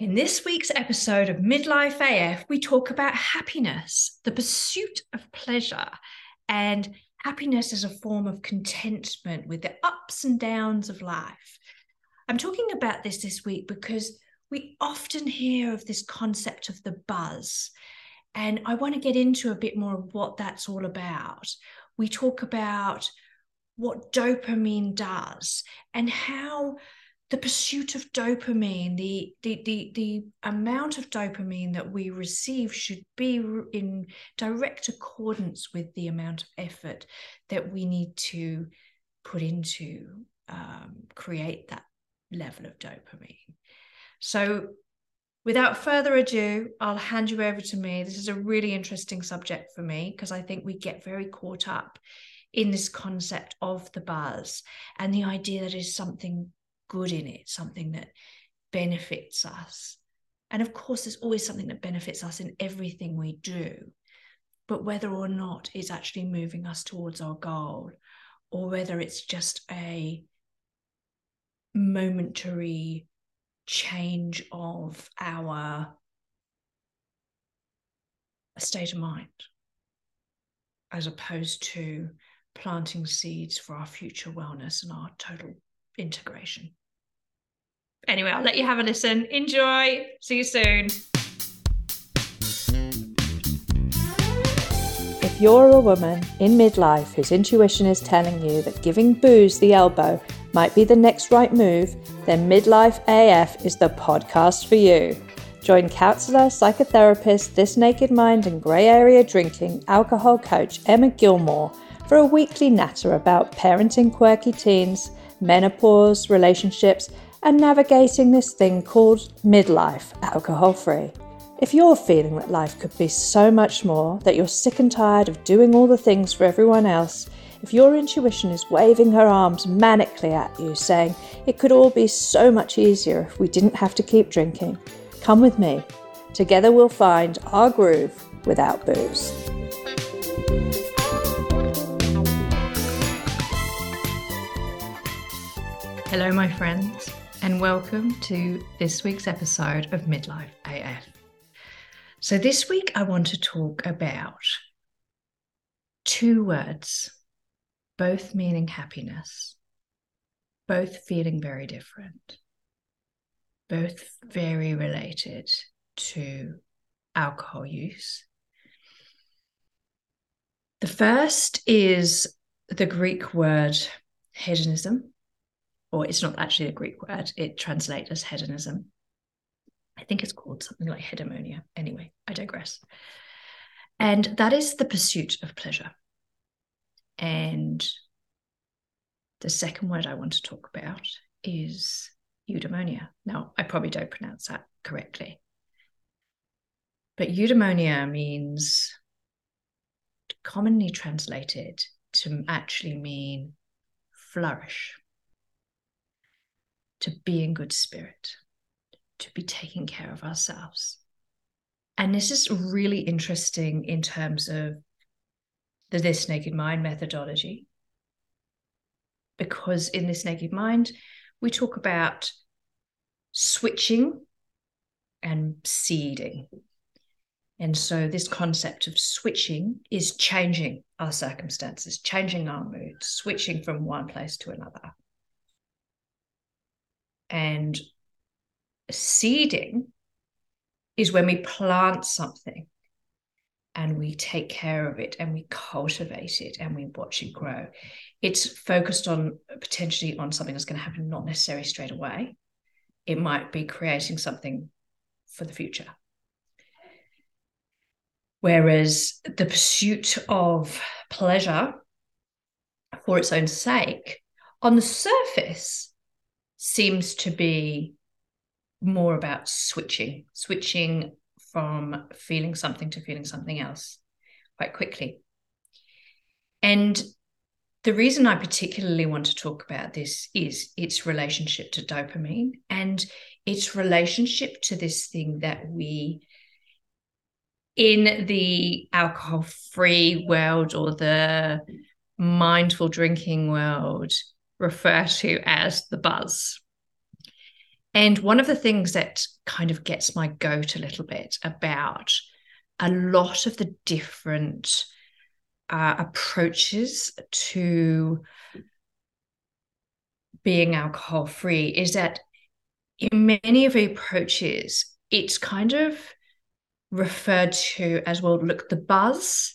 In this week's episode of Midlife AF, we talk about happiness, the pursuit of pleasure, and happiness as a form of contentment with the ups and downs of life. I'm talking about this this week because we often hear of this concept of the buzz, and I want to get into a bit more of what that's all about. We talk about what dopamine does and how the pursuit of dopamine, the, the, the, the amount of dopamine that we receive should be in direct accordance with the amount of effort that we need to put into um, create that level of dopamine. So, without further ado, I'll hand you over to me. This is a really interesting subject for me because I think we get very caught up in this concept of the buzz and the idea that is something good in it, something that benefits us. And of course, there's always something that benefits us in everything we do. But whether or not it's actually moving us towards our goal, or whether it's just a momentary change of our state of mind, as opposed to planting seeds for our future wellness and our total integration. Anyway, I'll let you have a listen. Enjoy. See you soon. If you're a woman in midlife whose intuition is telling you that giving booze the elbow might be the next right move, then Midlife AF is the podcast for you. Join counsellor, psychotherapist, This Naked Mind, and grey area drinking alcohol coach Emma Gilmore for a weekly natter about parenting quirky teens, menopause, relationships, and navigating this thing called midlife alcohol free. If you're feeling that life could be so much more, that you're sick and tired of doing all the things for everyone else, if your intuition is waving her arms manically at you, saying it could all be so much easier if we didn't have to keep drinking, come with me. Together we'll find our groove without booze. Hello, my friends and welcome to this week's episode of Midlife AF. So, this week I want to talk about two words, both meaning happiness, both feeling very different, both very related to alcohol use. The first is the Greek word hedonism, or it's not actually a Greek word, it translates as hedonism. I think it's called something like hedomonia. Anyway, I digress. And that is the pursuit of pleasure. And the second word I want to talk about is eudaimonia. Now, I probably don't pronounce that correctly. But eudaimonia means commonly translated to actually mean flourish to be in good spirit, to be taking care of ourselves. And this is really interesting in terms of the This Naked Mind methodology. Because in This Naked Mind, we talk about switching and seeding. And so, this concept of switching is changing our circumstances, changing our moods, switching from one place to another and seeding is when we plant something and we take care of it and we cultivate it and we watch it grow. It's focused on potentially on something that's going to happen not necessarily straight away. It might be creating something for the future. Whereas the pursuit of pleasure for its own sake, on the surface, seems to be more about switching, switching from feeling something to feeling something else quite quickly. And the reason I particularly want to talk about this is its relationship to dopamine and its relationship to this thing that we, in the alcohol free world or the mindful drinking world, refer to as the buzz. And one of the things that kind of gets my goat a little bit about a lot of the different uh, approaches to being alcohol free is that in many of the approaches, it's kind of referred to as well look the buzz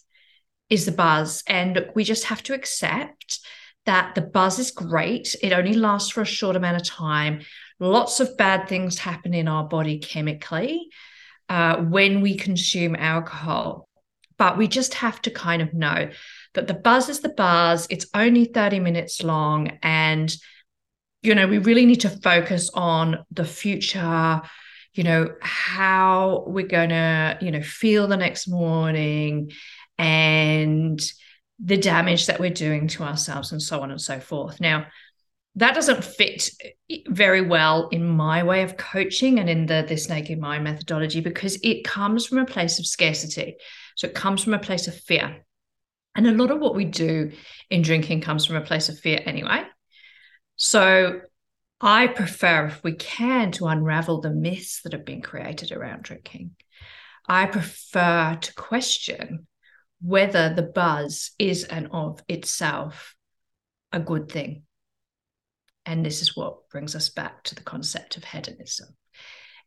is the buzz and look, we just have to accept that the buzz is great. It only lasts for a short amount of time. Lots of bad things happen in our body chemically uh, when we consume alcohol. But we just have to kind of know that the buzz is the buzz. It's only 30 minutes long. And you know we really need to focus on the future you know how we're going to you know feel the next morning. And the damage that we're doing to ourselves and so on and so forth. Now that doesn't fit very well in my way of coaching and in the this naked mind methodology because it comes from a place of scarcity. So it comes from a place of fear. And a lot of what we do in drinking comes from a place of fear anyway. So I prefer, if we can, to unravel the myths that have been created around drinking. I prefer to question whether the buzz is and of itself a good thing. And this is what brings us back to the concept of hedonism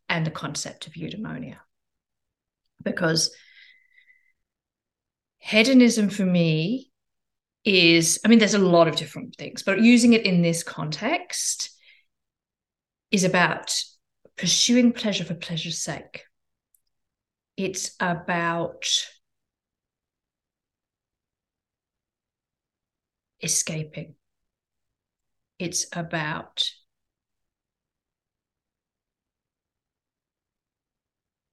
and the concept of eudaimonia. Because hedonism for me is, I mean, there's a lot of different things, but using it in this context, is about pursuing pleasure for pleasure's sake. It's about escaping. It's about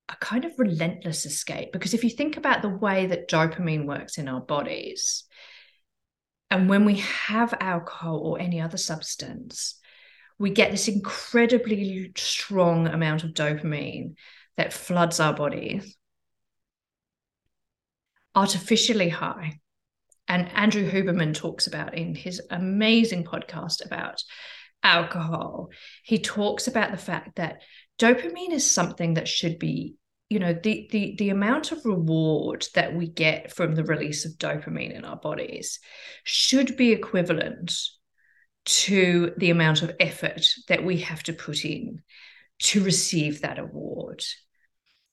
a kind of relentless escape. Because if you think about the way that dopamine works in our bodies, and when we have alcohol or any other substance, we get this incredibly strong amount of dopamine that floods our bodies artificially high and andrew huberman talks about in his amazing podcast about alcohol he talks about the fact that dopamine is something that should be you know the the the amount of reward that we get from the release of dopamine in our bodies should be equivalent to the amount of effort that we have to put in to receive that award.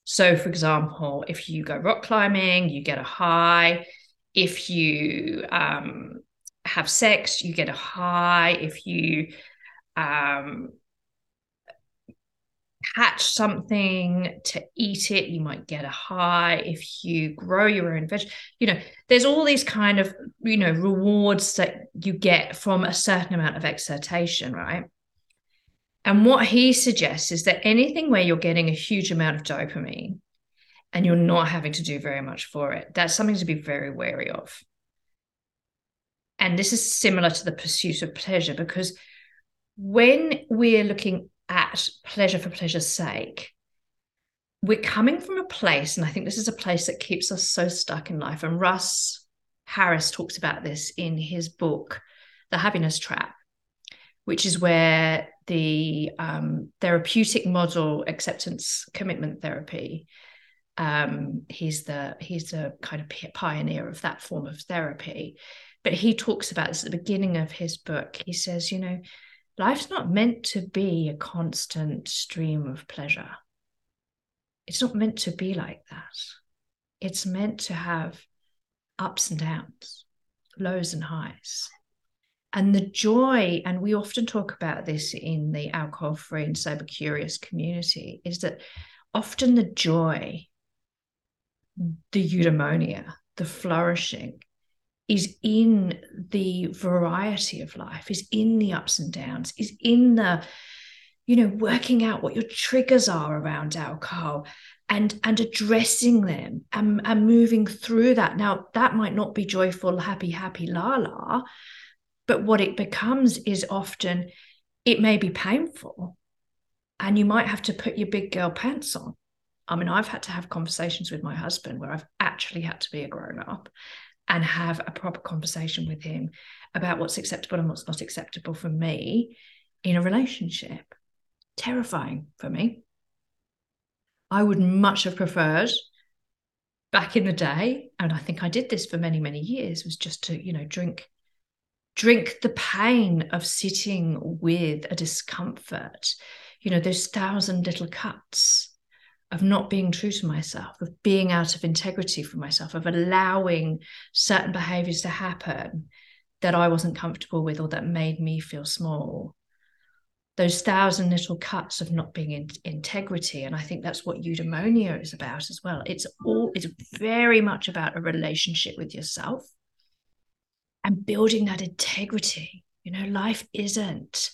So, for example, if you go rock climbing, you get a high. If you um, have sex, you get a high. If you um, catch something to eat it you might get a high if you grow your own veg you know there's all these kind of you know rewards that you get from a certain amount of exertion right and what he suggests is that anything where you're getting a huge amount of dopamine and you're not having to do very much for it that's something to be very wary of and this is similar to the pursuit of pleasure because when we're looking at pleasure for pleasure's sake, we're coming from a place, and I think this is a place that keeps us so stuck in life. And Russ Harris talks about this in his book, The Happiness Trap, which is where the um, therapeutic model acceptance commitment therapy. Um, he's the he's the kind of pioneer of that form of therapy, but he talks about this at the beginning of his book. He says, you know, life's not meant to be a constant stream of pleasure. It's not meant to be like that. It's meant to have ups and downs, lows and highs. And the joy, and we often talk about this in the alcohol free and sober curious community, is that often the joy, the eudaimonia, the flourishing, is in the variety of life, is in the ups and downs, is in the, you know, working out what your triggers are around alcohol and and addressing them and, and moving through that. Now, that might not be joyful, happy, happy, la la, but what it becomes is often it may be painful and you might have to put your big girl pants on. I mean, I've had to have conversations with my husband where I've actually had to be a grown up and have a proper conversation with him about what's acceptable and what's not acceptable for me in a relationship. terrifying for me. I would much have preferred back in the day, and I think I did this for many, many years, was just to, you know, drink drink the pain of sitting with a discomfort, you know, those thousand little cuts of not being true to myself, of being out of integrity for myself, of allowing certain behaviors to happen that I wasn't comfortable with or that made me feel small. Those thousand little cuts of not being in integrity and i think that's what eudaimonia is about as well. It's all it's very much about a relationship with yourself and building that integrity. You know life isn't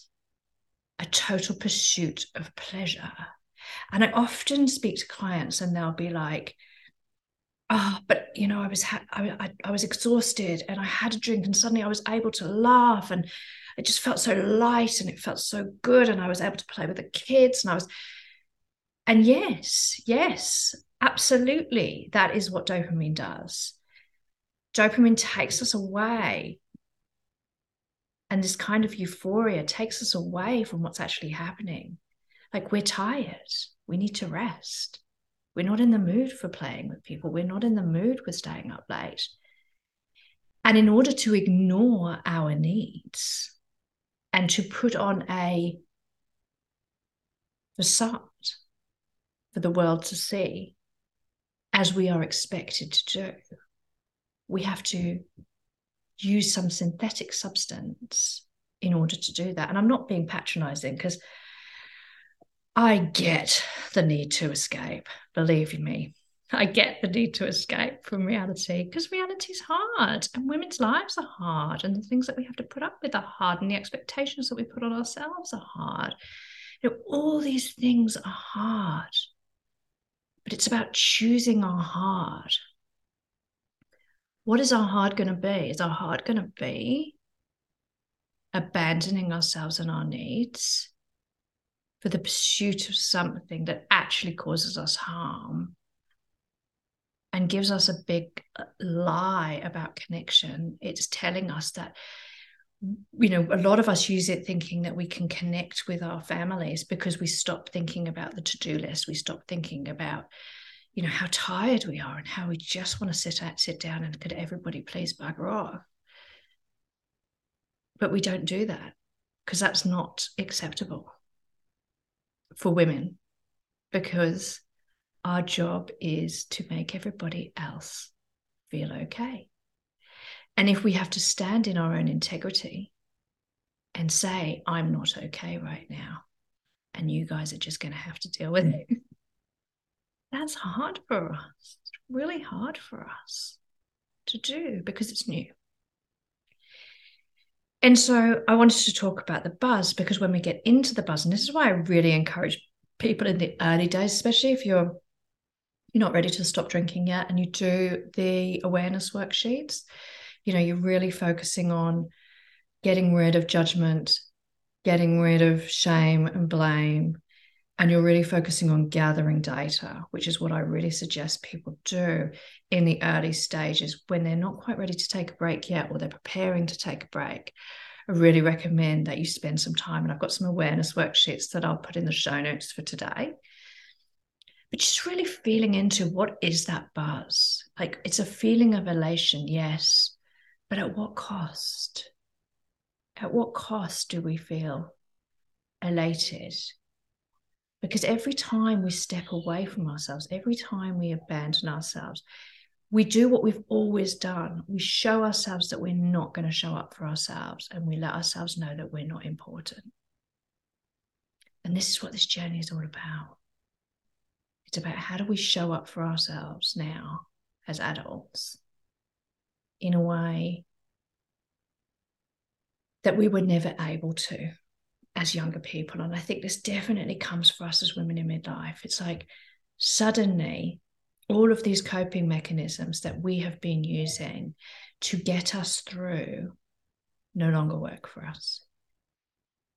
a total pursuit of pleasure and i often speak to clients and they'll be like oh but you know i was ha- I, I was exhausted and i had a drink and suddenly i was able to laugh and it just felt so light and it felt so good and i was able to play with the kids and i was and yes yes absolutely. That is what dopamine does. Dopamine takes us away. And this kind of euphoria takes us away from what's actually happening like we're tired we need to rest we're not in the mood for playing with people we're not in the mood for staying up late and in order to ignore our needs and to put on a facade for the world to see as we are expected to do. We have to use some synthetic substance in order to do that. And I'm not being patronizing because I get the need to escape, believe me. I get the need to escape from reality because reality is hard and women's lives are hard and the things that we have to put up with are hard and the expectations that we put on ourselves are hard. You know, all these things are hard, but it's about choosing our hard. What is our heart going to be? Is our heart going to be abandoning ourselves and our needs for the pursuit of something that actually causes us harm? and gives us a big uh, lie about connection. It's telling us that, you know, a lot of us use it thinking that we can connect with our families because we stop thinking about the to do list. We stop thinking about, you know, how tired we are and how we just want to sit at, sit down and could everybody please bugger off. But we don't do that because that's not acceptable for women because our job is to make everybody else feel okay. And if we have to stand in our own integrity and say, I'm not okay right now, and you guys are just going to have to deal with it, that's hard for us. It's really hard for us to do because it's new. And so I wanted to talk about the buzz because when we get into the buzz, and this is why I really encourage people in the early days, especially if you're you're not ready to stop drinking yet and you do the awareness worksheets you know you're really focusing on getting rid of judgment getting rid of shame and blame and you're really focusing on gathering data which is what i really suggest people do in the early stages when they're not quite ready to take a break yet or they're preparing to take a break I really recommend that you spend some time. And I've got some awareness worksheets that I'll put in the show notes for today but just really feeling into what is that buzz? Like it's a feeling of elation, yes, but at what cost? At what cost do we feel elated? Because every time we step away from ourselves, every time we abandon ourselves, we do what we've always done. We show ourselves that we're not going to show up for ourselves and we let ourselves know that we're not important. And this is what this journey is all about. It's about how do we show up for ourselves now as adults in a way that we were never able to as younger people. And I think this definitely comes for us as women in midlife. It's like suddenly all of these coping mechanisms that we have been using to get us through no longer work for us.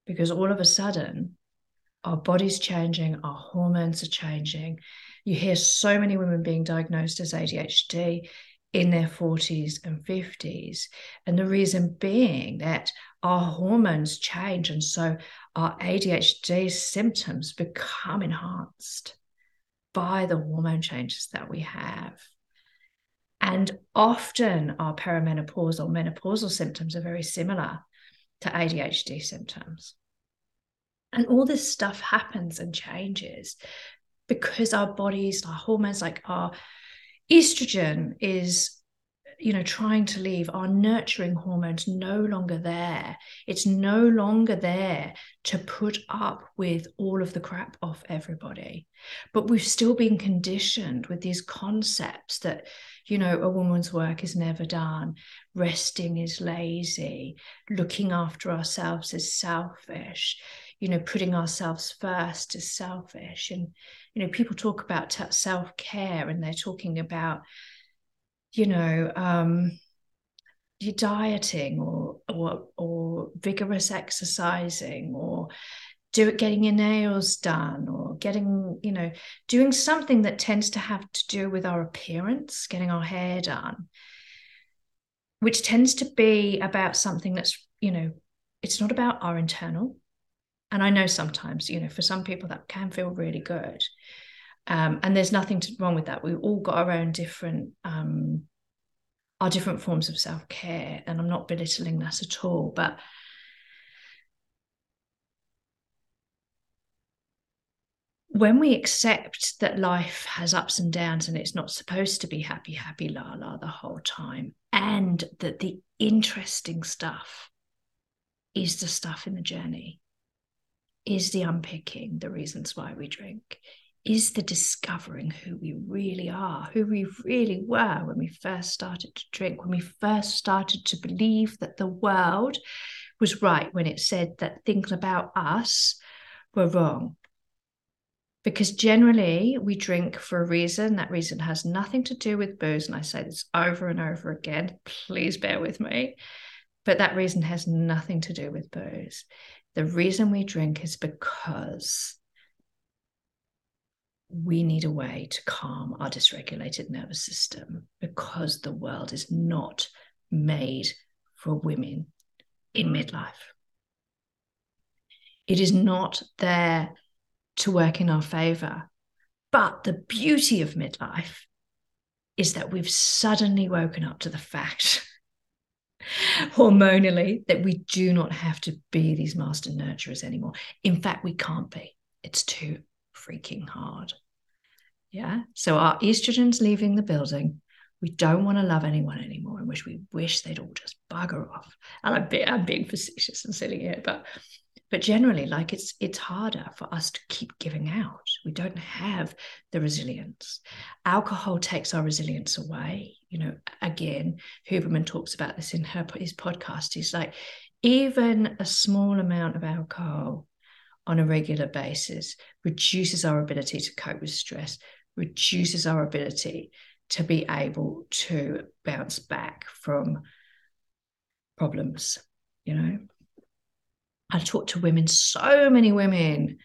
Because all of a sudden, our body's changing, our hormones are changing. You hear so many women being diagnosed as ADHD in their 40s and 50s. And the reason being that our hormones change. And so our ADHD symptoms become enhanced by the hormone changes that we have. And often our perimenopausal menopausal symptoms are very similar to ADHD symptoms. And all this stuff happens and changes because our bodies, our hormones, like our estrogen is you know trying to leave our nurturing hormones no longer there. It's no longer there to put up with all of the crap off everybody. But we've still been conditioned with these concepts that you know a woman's work is never done. Resting is lazy. Looking after ourselves is selfish. You know putting ourselves first is selfish. And you know people talk about self-care and they're talking about you know, um, your dieting or or or vigorous exercising or do it getting your nails done or getting you know doing something that tends to have to do with our appearance getting our hair done which tends to be about something that's you know it's not about our internal. And i know sometimes you know for some people that can feel really good um, and there's nothing to, wrong with that. We've all got our own different um, our different forms of self care, and I'm not belittling that at all. But when we accept that life has ups and downs and it's not supposed to be happy, happy, la la the whole time, and that the interesting stuff is the stuff in the journey, is the unpicking, the reasons why we drink, is the discovering who we really are, who we really were when we first started to drink, when we first started to believe that the world was right when it said that things about us were wrong. Because generally we drink for a reason. That reason has nothing to do with booze. And I say this over and over again. Please bear with me. But that reason has nothing to do with booze. The reason we drink is because we need a way to calm our dysregulated nervous system because the world is not made for women in midlife. It is not there to work in our favor. But the beauty of midlife is that we've suddenly woken up to the fact hormonally that we do not have to be these master nurturers anymore. In fact, we can't be. It's too freaking hard. Yeah. So our estrogen's leaving the building. We don't want to love anyone anymore, in which we wish they'd all just bugger off. And I'm, I'm being facetious and silly here, but but generally, like it's it's harder for us to keep giving out. We don't have the resilience. Alcohol takes our resilience away. You know, again, Huberman talks about this in her his podcast. He's like, even a small amount of alcohol on a regular basis reduces our ability to cope with stress, reduces our ability to be able to bounce back from problems. You know, I talk to women, so many women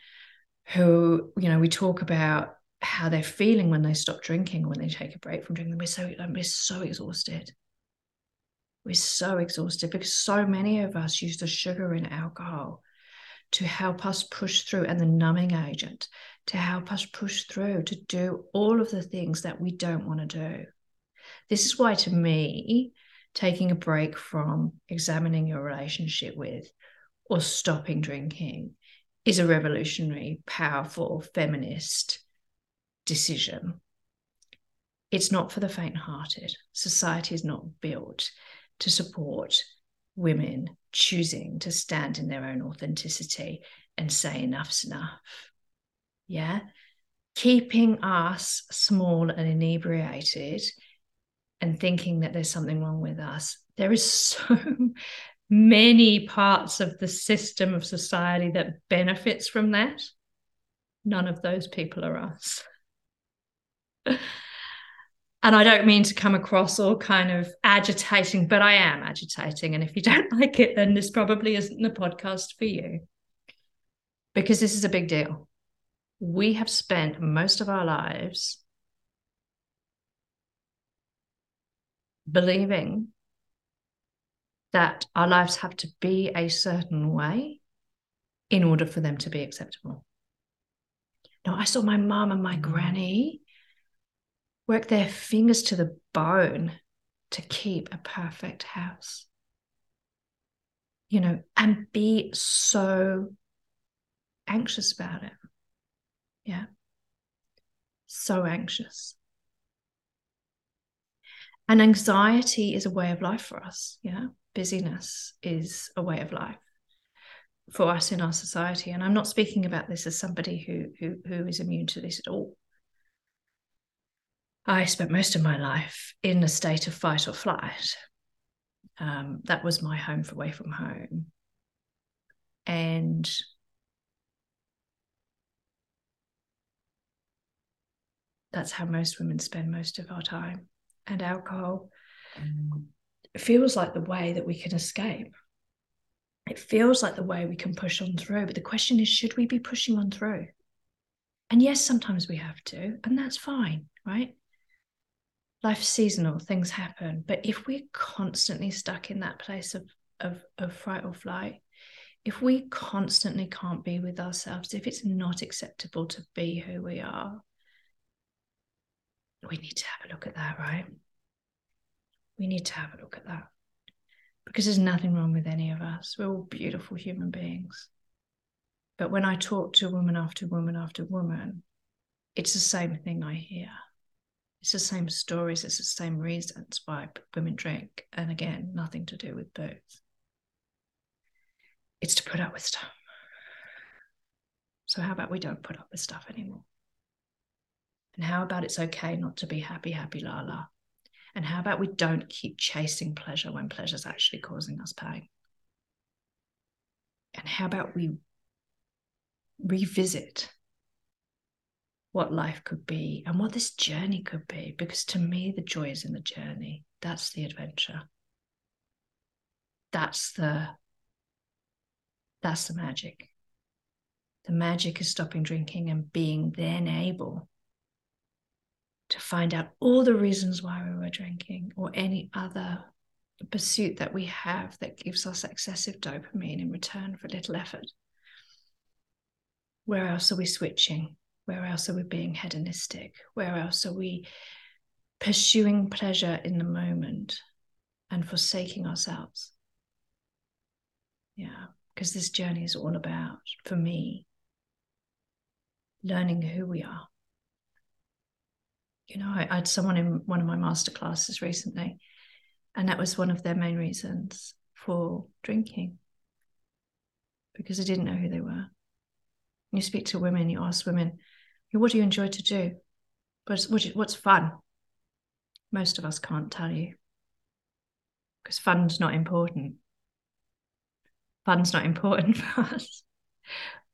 who, you know, we talk about how they're feeling when they stop drinking, when they take a break from drinking. We're so we're so exhausted. We're so exhausted because so many of us use the sugar in alcohol to help us push through and the numbing agent to help us push through to do all of the things that we don't want to do. This is why, to me, taking a break from examining your relationship with or stopping drinking is a revolutionary, powerful, feminist decision. It's not for the faint hearted. Society is not built to support women choosing to stand in their own authenticity and say enough's enough. Yeah. Keeping us small and inebriated and thinking that there's something wrong with us. There is so many parts of the system of society that benefits from that. None of those people are us. and I don't mean to come across all kind of agitating, but I am agitating. And if you don't like it, then this probably isn't the podcast for you because this is a big deal we have spent most of our lives believing that our lives have to be a certain way in order for them to be acceptable. Now, I saw my mom and my mm. granny work their fingers to the bone to keep a perfect house, you know, and be so anxious about it. Yeah. So anxious. And anxiety is a way of life for us. Yeah. Busyness is a way of life for us in our society. And I'm not speaking about this as somebody who who, who is immune to this at all. I spent most of my life in a state of fight or flight. Um, that was my home for away from home. And that's how most women spend most of our time. And alcohol mm. feels like the way that we can escape. It feels like the way we can push on through. But the question is, should we be pushing on through? And yes, sometimes we have to, and that's fine, right? Life's seasonal, things happen. But if we're constantly stuck in that place of, of, of fright or flight, if we constantly can't be with ourselves, if it's not acceptable to be who we are, we need to have a look at that, right? We need to have a look at that because there's nothing wrong with any of us. We're all beautiful human beings. But when I talk to woman after woman after woman, it's the same thing I hear. It's the same stories, it's the same reasons why women drink. And again, nothing to do with booze. It's to put up with stuff. So, how about we don't put up with stuff anymore? And how about it's okay not to be happy, happy, la la? And how about we don't keep chasing pleasure when pleasure's actually causing us pain? And how about we revisit what life could be and what this journey could be. Because to me, the joy is in the journey. That's the adventure. That's the that's the magic. The magic is stopping drinking and being then able to find out all the reasons why we were drinking or any other pursuit that we have that gives us excessive dopamine in return for little effort. Where else are we switching? Where else are we being hedonistic? Where else are we pursuing pleasure in the moment and forsaking ourselves? Yeah, because this journey is all about, for me, learning who we are. You know, I, I had someone in one of my master classes recently, and that was one of their main reasons for drinking because I didn't know who they were. You speak to women, you ask women, what do you enjoy to do? What's, what's fun? Most of us can't tell you because fun's not important. Fun's not important for us.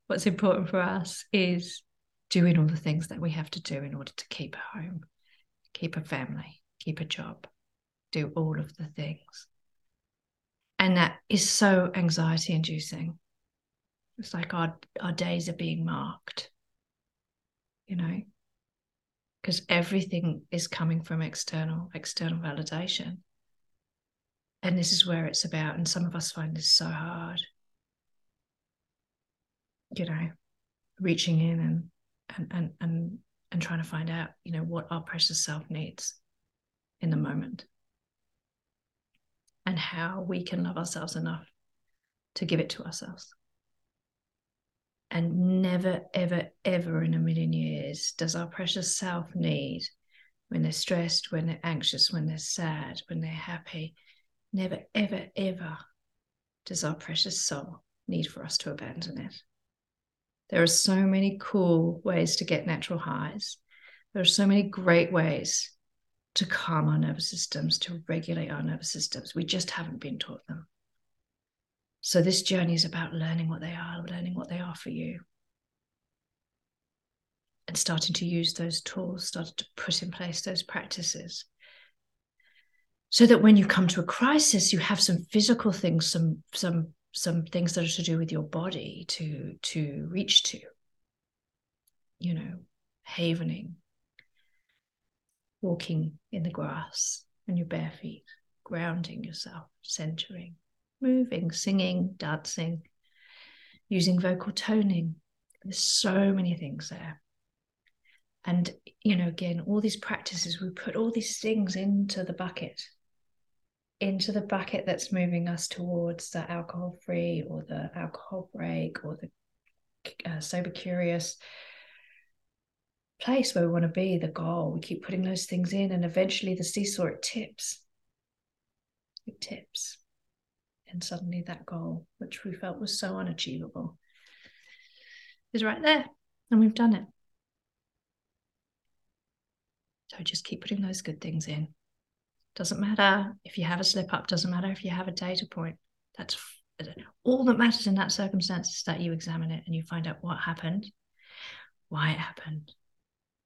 What's important for us is doing all the things that we have to do in order to keep a home, keep a family, keep a job, do all of the things. And that is so anxiety inducing. It's like our, our days are being marked you know because everything is coming from external external validation. And this is where it's about and some of us find this so hard. You know reaching in and and and and, and trying to find out you know what our precious self needs in the moment. And how we can love ourselves enough to give it to ourselves and never, ever, ever in a million years does our precious self need, when they're stressed, when they're anxious, when they're sad, when they're happy, never, ever, ever does our precious soul need for us to abandon it. There are so many cool ways to get natural highs. There are so many great ways to calm our nervous systems, to regulate our nervous systems. We just haven't been taught them. So this journey is about learning what they are, learning what they are for you. And starting to use those tools, starting to put in place those practices. So that when you come to a crisis, you have some physical things, some some some things that are to do with your body to to reach to. You know, havening, walking in the grass on your bare feet, grounding yourself, centering moving, singing, dancing, using vocal toning. There's so many things there. And, you know, again, all these practices, we put all these things into the bucket, into the bucket that's moving us towards the alcohol free or the alcohol break or the uh, sober curious place where we want to be, the goal. We keep putting those things in, and eventually the seesaw it tips. It tips. And suddenly that goal, which we felt was so unachievable, is right there. And we've done it. So just keep putting those good things in. Doesn't matter if you have a slip up, doesn't matter if you have a data point. That's all that matters in that circumstance is that you examine it and you find out what happened, why it happened,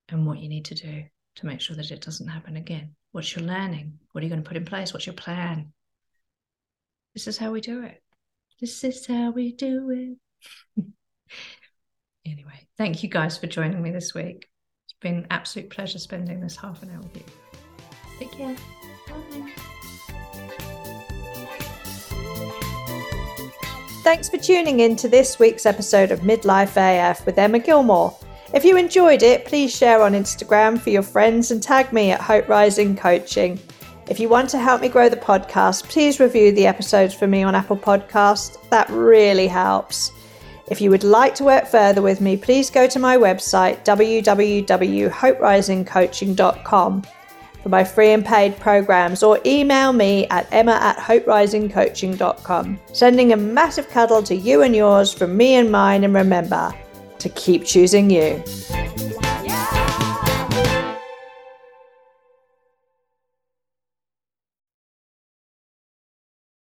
and what you need to do to make sure that it doesn't happen again. What's your learning? What are you going to put in place? What's your plan? This is how we do it. This is how we do it. anyway, thank you guys for joining me this week. It's been absolute pleasure spending this half an hour with you. Take care. Bye. Thanks for tuning in to this week's episode of Midlife AF with Emma Gilmore. If you enjoyed it, please share on Instagram for your friends and tag me at Hope Rising Coaching. If you want to help me grow the podcast, please review the episodes for me on Apple Podcasts. That really helps. If you would like to work further with me, please go to my website www.hoperisingcoaching.com for my free and paid programs or email me at emma at hoperisingcoaching.com. Sending a massive cuddle to you and yours from me and mine, and remember, to keep choosing you.